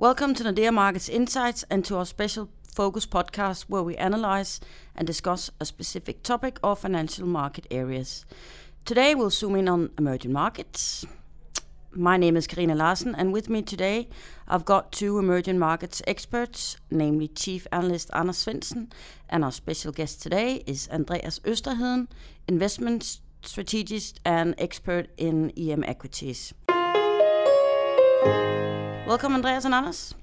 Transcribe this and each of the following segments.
Welcome to Nordea Markets Insights and to our special focus podcast where we analyze and discuss a specific topic or financial market areas. Today we'll zoom in on emerging markets. My name is Karina Larsen, and with me today I've got two emerging markets experts, namely Chief Analyst Anders Svensson, and our special guest today is Andreas Österheden, investment strategist and expert in EM equities. Welcome, Andreas and Anders.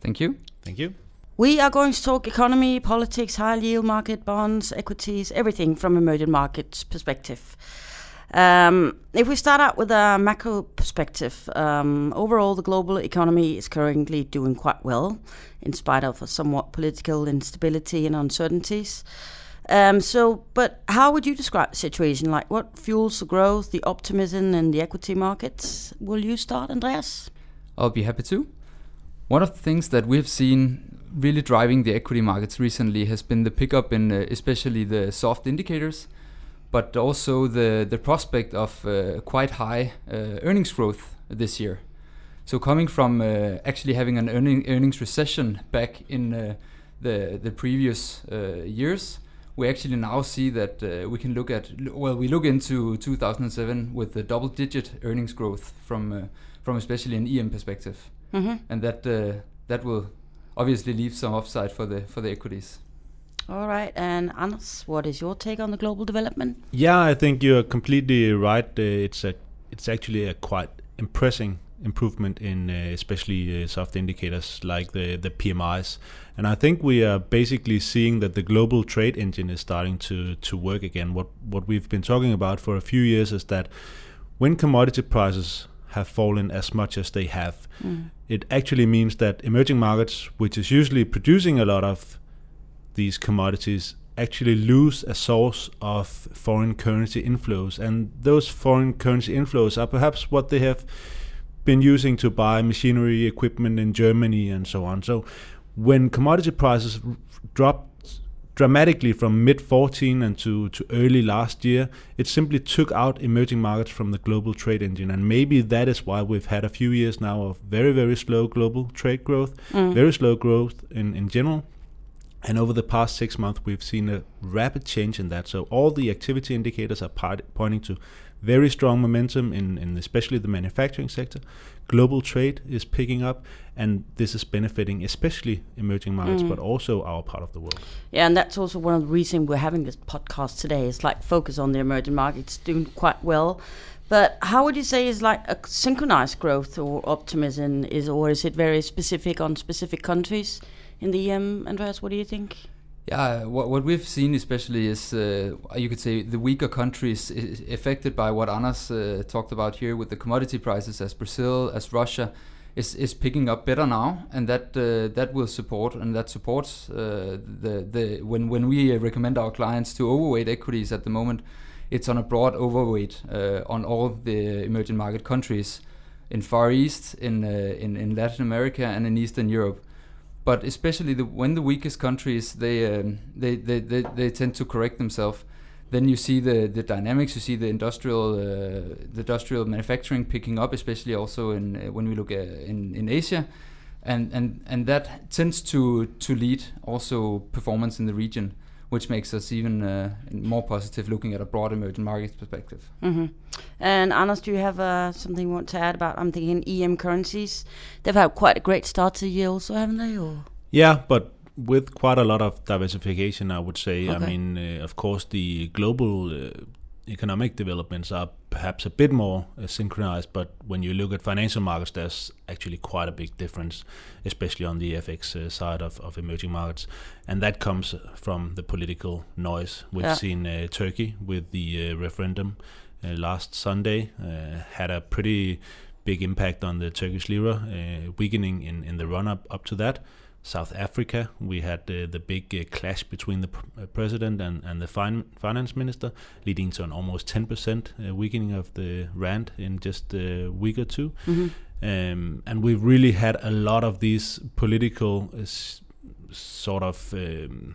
Thank you. Thank you. We are going to talk economy, politics, high yield market, bonds, equities, everything from emerging markets perspective. Um, if we start out with a macro perspective, um, overall the global economy is currently doing quite well, in spite of a somewhat political instability and uncertainties. Um, so, but how would you describe the situation? Like, what fuels the growth, the optimism in the equity markets? Will you start, Andreas? I'll be happy to. One of the things that we've seen really driving the equity markets recently has been the pickup in uh, especially the soft indicators but also the, the prospect of uh, quite high uh, earnings growth this year. So coming from uh, actually having an earning, earnings recession back in uh, the the previous uh, years, we actually now see that we can look at well we look into 2007 with the double digit earnings growth from from especially an EM perspective, mm-hmm. and that that will obviously leave some upside for the for the equities. All right, and Anders, what is your take on the global development? Yeah, I think you're completely right. Uh, it's a, it's actually a quite impressive improvement in uh, especially uh, soft indicators like the the PMIs, and I think we are basically seeing that the global trade engine is starting to to work again. What what we've been talking about for a few years is that when commodity prices have fallen as much as they have, mm. it actually means that emerging markets, which is usually producing a lot of these commodities actually lose a source of foreign currency inflows. And those foreign currency inflows are perhaps what they have been using to buy machinery, equipment in Germany, and so on. So when commodity prices dropped dramatically from mid 14 and to, to early last year, it simply took out emerging markets from the global trade engine. And maybe that is why we've had a few years now of very, very slow global trade growth, mm. very slow growth in, in general and over the past six months, we've seen a rapid change in that. So all the activity indicators are part, pointing to very strong momentum in, in especially the manufacturing sector. Global trade is picking up, and this is benefiting especially emerging markets, mm. but also our part of the world. Yeah, and that's also one of the reasons we're having this podcast today. It's like focus on the emerging markets doing quite well. But how would you say is like a synchronized growth or optimism is, or is it very specific on specific countries? In the EM. Andreas, what do you think? Yeah, what, what we've seen especially is uh, you could say the weaker countries affected by what Anders uh, talked about here with the commodity prices, as Brazil, as Russia, is, is picking up better now, and that uh, that will support and that supports uh, the the when when we recommend our clients to overweight equities at the moment, it's on a broad overweight uh, on all the emerging market countries in Far East, in uh, in in Latin America, and in Eastern Europe but especially the, when the weakest countries they, um, they, they, they they tend to correct themselves then you see the, the dynamics you see the industrial uh, the industrial manufacturing picking up especially also in uh, when we look at in, in Asia. And, and and that tends to to lead also performance in the region which makes us even uh, more positive looking at a broad emerging markets perspective. Mm-hmm. And Anders, do you have uh, something you want to add about? I'm thinking EM currencies. They've had quite a great start to the year, also, haven't they? Or yeah, but with quite a lot of diversification, I would say. Okay. I mean, uh, of course, the global uh, economic developments are perhaps a bit more uh, synchronized, but when you look at financial markets, there's actually quite a big difference, especially on the FX uh, side of, of emerging markets. And that comes from the political noise. We've yeah. seen uh, Turkey with the uh, referendum uh, last Sunday, uh, had a pretty big impact on the Turkish lira, weakening in, in the run up, up to that. South Africa, we had uh, the big uh, clash between the pr- uh, president and, and the fin- finance minister, leading to an almost 10% uh, weakening of the rand in just a week or 2 mm-hmm. um, and we've really had a lot of these political uh, s- sort of um,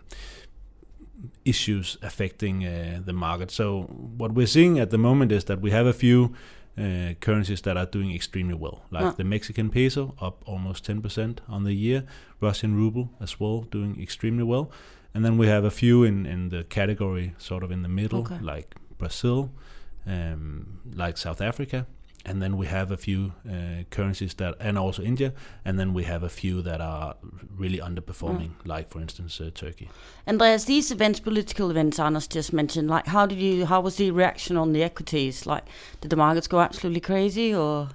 issues affecting uh, the market. So what we're seeing at the moment is that we have a few uh, currencies that are doing extremely well, like Ah. the Mexican peso up almost 10% on the year, Russian ruble as well doing extremely well, and then we have a few in in the category sort of in the middle, Okay. like Brazil, um, like South Africa, and then we have a few uh, currencies that, and also India, and then we have a few that are really underperforming, like for instance uh, Turkey. Andreas, these events, political events, Anders just mentioned. Like, how did you? How was the reaction on the equities? Like, did the markets go absolutely crazy, or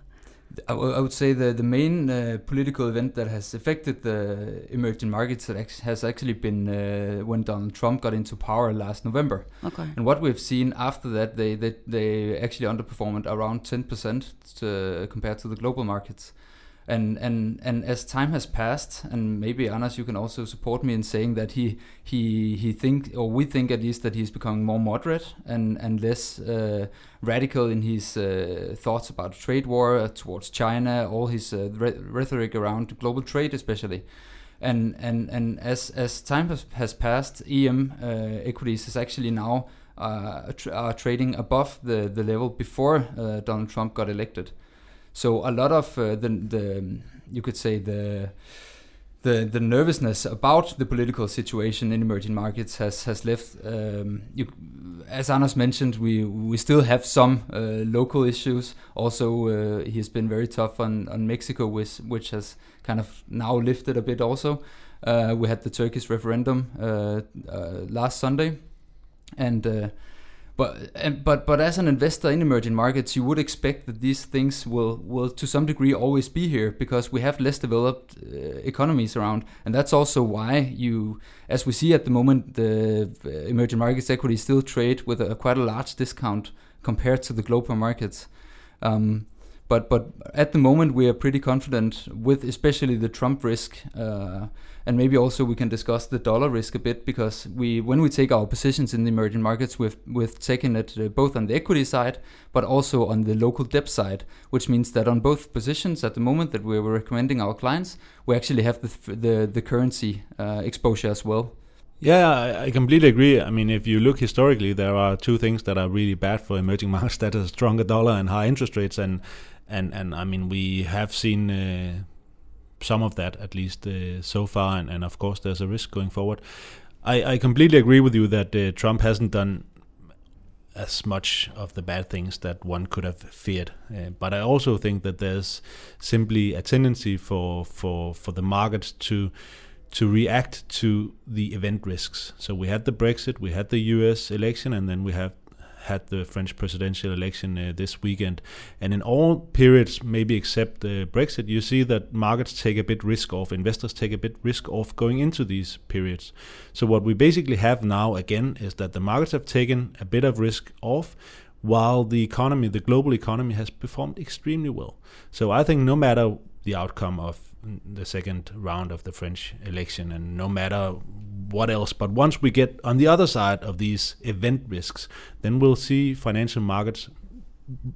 I, w- I would say the the main uh, political event that has affected the emerging markets that ex- has actually been uh, when Donald Trump got into power last November. okay? And what we've seen after that, they they, they actually underperformed around ten percent compared to the global markets. And and and as time has passed, and maybe Anders, you can also support me in saying that he he he think or we think at least that he's becoming more moderate and and less uh, radical in his uh, thoughts about trade war uh, towards China, all his uh, rhetoric around global trade, especially and and and as as time has, has passed, EM uh, equities is actually now uh, are trading above the the level before Donald Trump got elected. So a lot of uh, the the you could say the the the nervousness about the political situation in emerging markets has has left. Um, you, as Anders mentioned, we we still have some uh, local issues. Also, uh, he has been very tough on on Mexico, which which has kind of now lifted a bit. Also, uh, we had the Turkish referendum uh, uh, last Sunday, and. But and, but but as an investor in emerging markets, you would expect that these things will will to some degree always be here because we have less developed uh, economies around, and that's also why you, as we see at the moment, the uh, emerging markets equities still trade with a, quite a large discount compared to the global markets. Um, but but at the moment we are pretty confident with especially the Trump risk, uh, and maybe also we can discuss the dollar risk a bit because we when we take our positions in the emerging markets, we've we've taken it uh, both on the equity side but also on the local debt side, which means that on both positions at the moment that we're recommending our clients, we actually have the the, the currency uh, exposure as well. Yeah, I, completely agree. I mean, if you look historically, there are two things that are really bad for emerging markets: that is stronger dollar and high interest rates. And and and I mean, we have seen uh, some of that at least uh, so far, and, and of course, there's a risk going forward. I, I completely agree with you that uh, Trump hasn't done as much of the bad things that one could have feared. Uh, but I also think that there's simply a tendency for for for the markets to to react to the event risks. So we had the Brexit, we had the U.S. election, and then we have had the French presidential election uh, this weekend. And in all periods, maybe except uh, Brexit, you see that markets take a bit risk off, investors take a bit risk off going into these periods. So what we basically have now again is that the markets have taken a bit of risk off while the economy, the global economy has performed extremely well. So I think no matter the outcome of the second round of the French election and no matter what else. But once we get on the other side of these event risks, then we'll see financial markets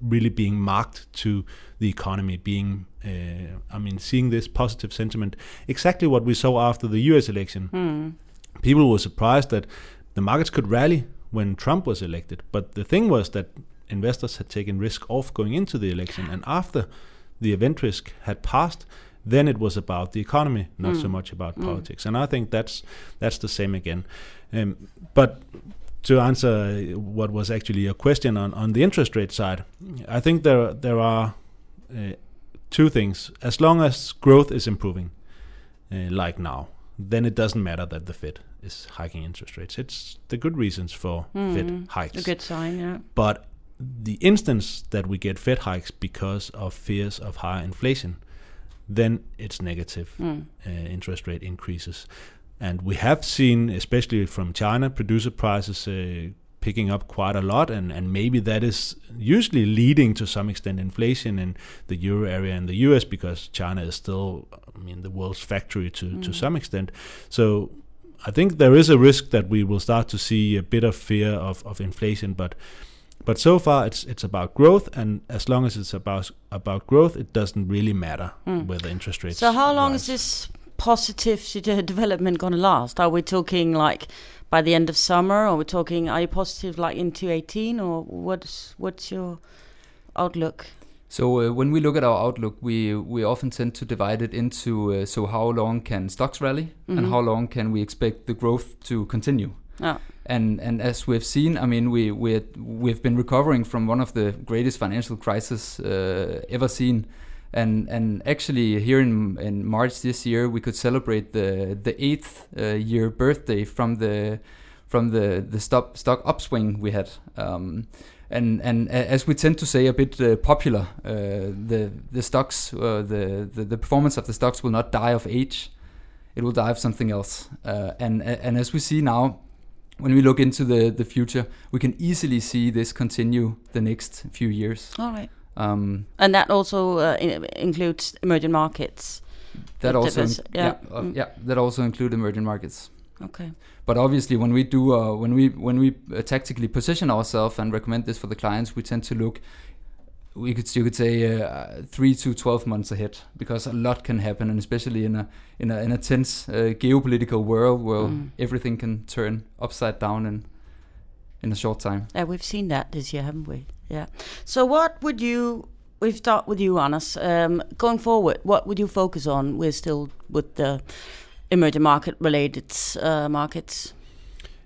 really being marked to the economy, being, uh, I mean, seeing this positive sentiment. Exactly what we saw after the US election. Hmm. People were surprised that the markets could rally when Trump was elected. But the thing was that investors had taken risk off going into the election. And after the event risk had passed, then it was about the economy, not so much about politics. And I think that's that's the same again. Um, but to answer what was actually your question on, on the interest rate side, I think there there are uh, two things. As long as growth is improving, uh, like now, then it doesn't matter that the Fed is hiking interest rates. It's the good reasons for Fed hikes. A good sign, yeah. But the instance that we get Fed hikes because of fears of higher inflation, then it's negative uh, interest rate increases. And we have seen, especially from China, producer prices uh, picking up quite a lot, and, and maybe that is usually leading to some extent inflation in the euro area and the US because China is still, I mean, the world's factory to, to some extent. So I think there is a risk that we will start to see a bit of fear of, of inflation, but but so far it's it's about growth, and as long as it's about about growth, it doesn't really matter whether interest rates. So how long rise. is this positive development going to last? Are we talking like by the end of summer? Or are we talking? Are you positive like into eighteen, or what's what's your outlook? So uh, when we look at our outlook, we we often tend to divide it into uh, so how long can stocks rally and Mhm. how long can we expect the growth to continue. Yeah. And and as we've seen, I mean, we we we've been recovering from one of the greatest financial crises uh, ever seen, and and actually here in in March this year we could celebrate the the eighth uh, year birthday from the from the the stock stock upswing we had. Um, and and as we tend to say a bit uh, popular, uh, the the stocks, uh, the, the the performance of the stocks will not die of age; it will die of something else. Uh, and and as we see now, when we look into the the future, we can easily see this continue the next few years. All right. Um, And that also uh, in- includes emerging markets. that also, yeah, yeah. uh, Mm. yeah, that also include emerging markets. Okay. But obviously, when we do, uh, when we when we uh, tactically position ourselves and recommend this for the clients, we tend to look. We could you could say uh, three to twelve months ahead because a lot can happen, and especially in a in a in a tense uh, geopolitical world where Mm. everything can turn upside down in in a short time. Yeah, we've seen that this year, haven't we? Yeah. So what would you? We've start with you, Anders. Um, going forward, what would you focus on? We're still with the emerging market related uh, markets.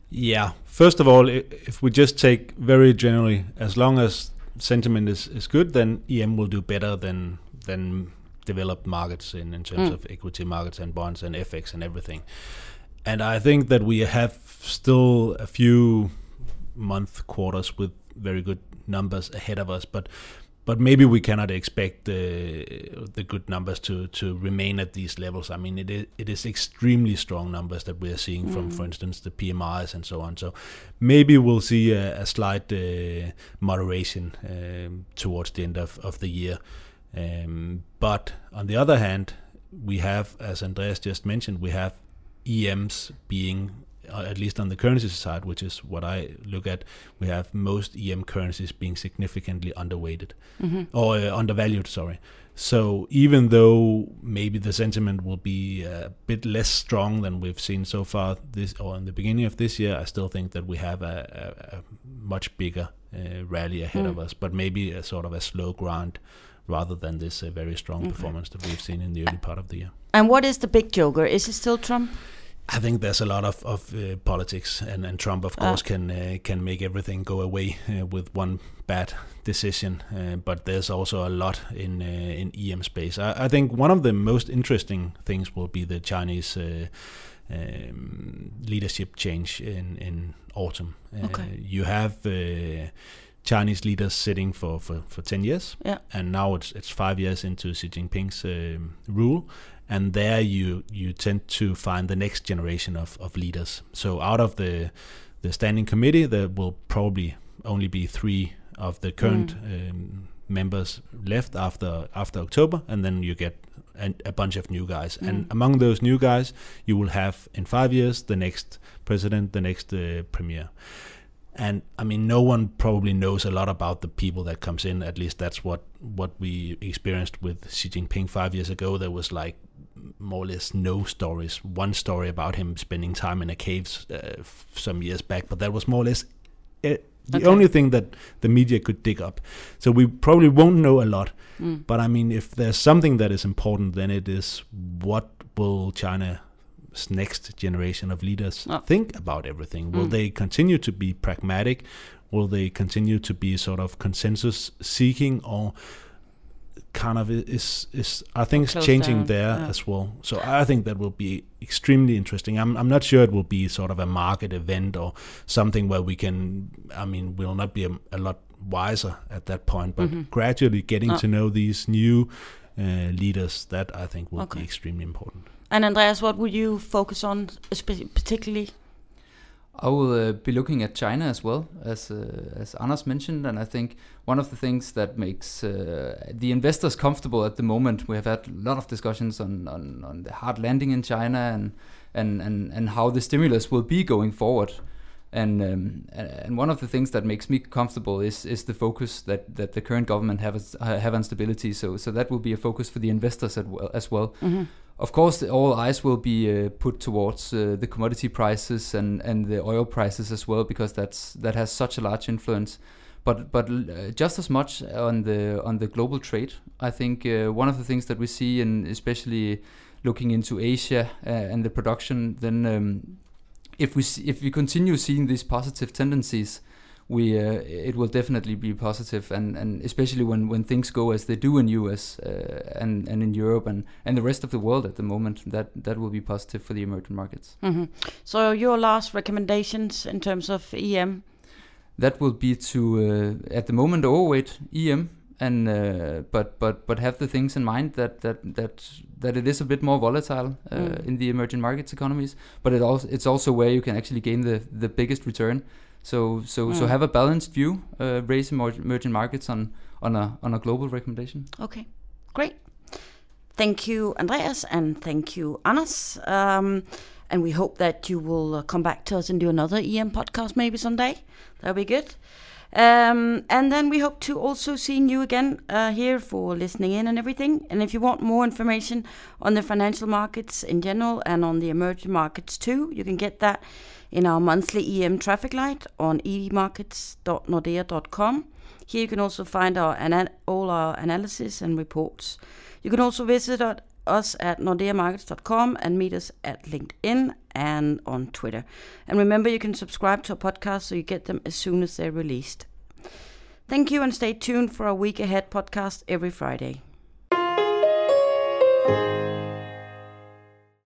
Yeah. First of all, if we just take very generally, as long as sentiment is, is good, then EM will do better than than developed markets in, in terms Mm. of equity markets and bonds and FX and everything. And I think that we have still a few month quarters with very good numbers ahead of us, but but maybe we cannot expect the the good numbers to to remain at these levels. I mean, it is it is extremely strong numbers that we are seeing from, for instance, the PMIs and so on. So maybe we'll see a, a slight uh, moderation um, towards the end of of the year. Um, but on the other hand, we have, as Andreas just mentioned, we have EMs being at least on the currency side, which is what I look at, we have most EM currencies being significantly underweighted or uh, undervalued. Sorry. So even though maybe the sentiment will be a bit less strong than we've seen so far this or in the beginning of this year, I still think that we have a, a, a much bigger uh, rally ahead of us, but maybe a sort of a slow grind rather than this uh, very strong performance that we've seen in the early part of the year. And what is the big joker? Is it still Trump? I think there's a lot of, of uh, politics, and, and Trump, of Ah. course, can uh, can make everything go away uh, with one bad decision. Uh, but there's also a lot in uh, in EM space. I, I think one of the most interesting things will be the Chinese uh, um, leadership change in in autumn. Uh, Okay. You have. Chinese leaders sitting for, for, for 10 years. Yeah. And now it's it's five years into Xi Jinping's um, rule. And there you you tend to find the next generation of, of leaders. So out of the the standing committee, there will probably only be three of the current um, members left after after October, and then you get a, a bunch of new guys. And among those new guys, you will have in five years the next president, the next uh, premier. And I mean, no one probably knows a lot about the people that comes in. At least that's what what we experienced with Xi Jinping five years ago. There was like more or less no stories. One story about him spending time in a cave uh, f- some years back, but that was more or less uh, the Okay. only thing that the media could dig up. So we probably won't know a lot. Mm. But I mean, if there's something that is important, then it is what will China's next generation of leaders Oh. think about everything? Will Mm. they continue to be pragmatic? Will they continue to be sort of consensus seeking, or kind of is is are things changing down, there yeah. as well? So I think that will be extremely interesting. I'm I'm not sure it will be sort of a market event or something where we can. I mean, we'll not be a, a lot wiser at that point, but Mhm. gradually getting Ah. to know these new uh, leaders, that I think will Okay. be extremely important. And Andreas, what would you focus on particularly? I will uh, be looking at China as well, as uh, as Anders mentioned, and I think one of the things that makes uh, the investors comfortable at the moment. We have had a lot of discussions on, on, on the hard landing in China and, and and and how the stimulus will be going forward. And um, and one of the things that makes me comfortable is is the focus that, that the current government have as- have on stability. So so that will be a focus for the investors as well. As well. Mm-hmm. Of course, all eyes will be uh, put towards uh, the commodity prices and, and the oil prices as well, because that's that has such a large influence. but but uh, just as much on the on the global trade. I think uh, one of the things that we see, and especially looking into Asia uh, and the production, then um, if we see, if we continue seeing these positive tendencies, we uh, it will definitely be positive, and, and especially when, when things go as they do in US uh, and and in Europe and, and the rest of the world at the moment, that that will be positive for the emerging markets. Mm-hmm. So your last recommendations in terms of EM? That will be to uh, at the moment overweight EM and uh, but but but have the things in mind that that that that it is a bit more volatile uh, mm. in the emerging markets economies but it also it's also where you can actually gain the the biggest return so so mm. so have a balanced view uh, raise emerging markets on on a on a global recommendation. Okay great. Thank you andreas and thank you Anders. Um, and we hope that you will uh, come back to us and do another EM podcast maybe someday. That'll be good um, and then we hope to also seeing you again uh, here for listening in and everything. And if you want more information on the financial markets in general and on the emerging markets too, you can get that in our monthly EM traffic light on emarkets.nordea.com. Here you can also find our all our analysis and reports. You can also visit us at nordeamarkets.com and meet us at LinkedIn and on Twitter. And remember, you can subscribe to our podcast so you get them as soon as they're released. Thank you and stay tuned for our Week Ahead podcast every Friday.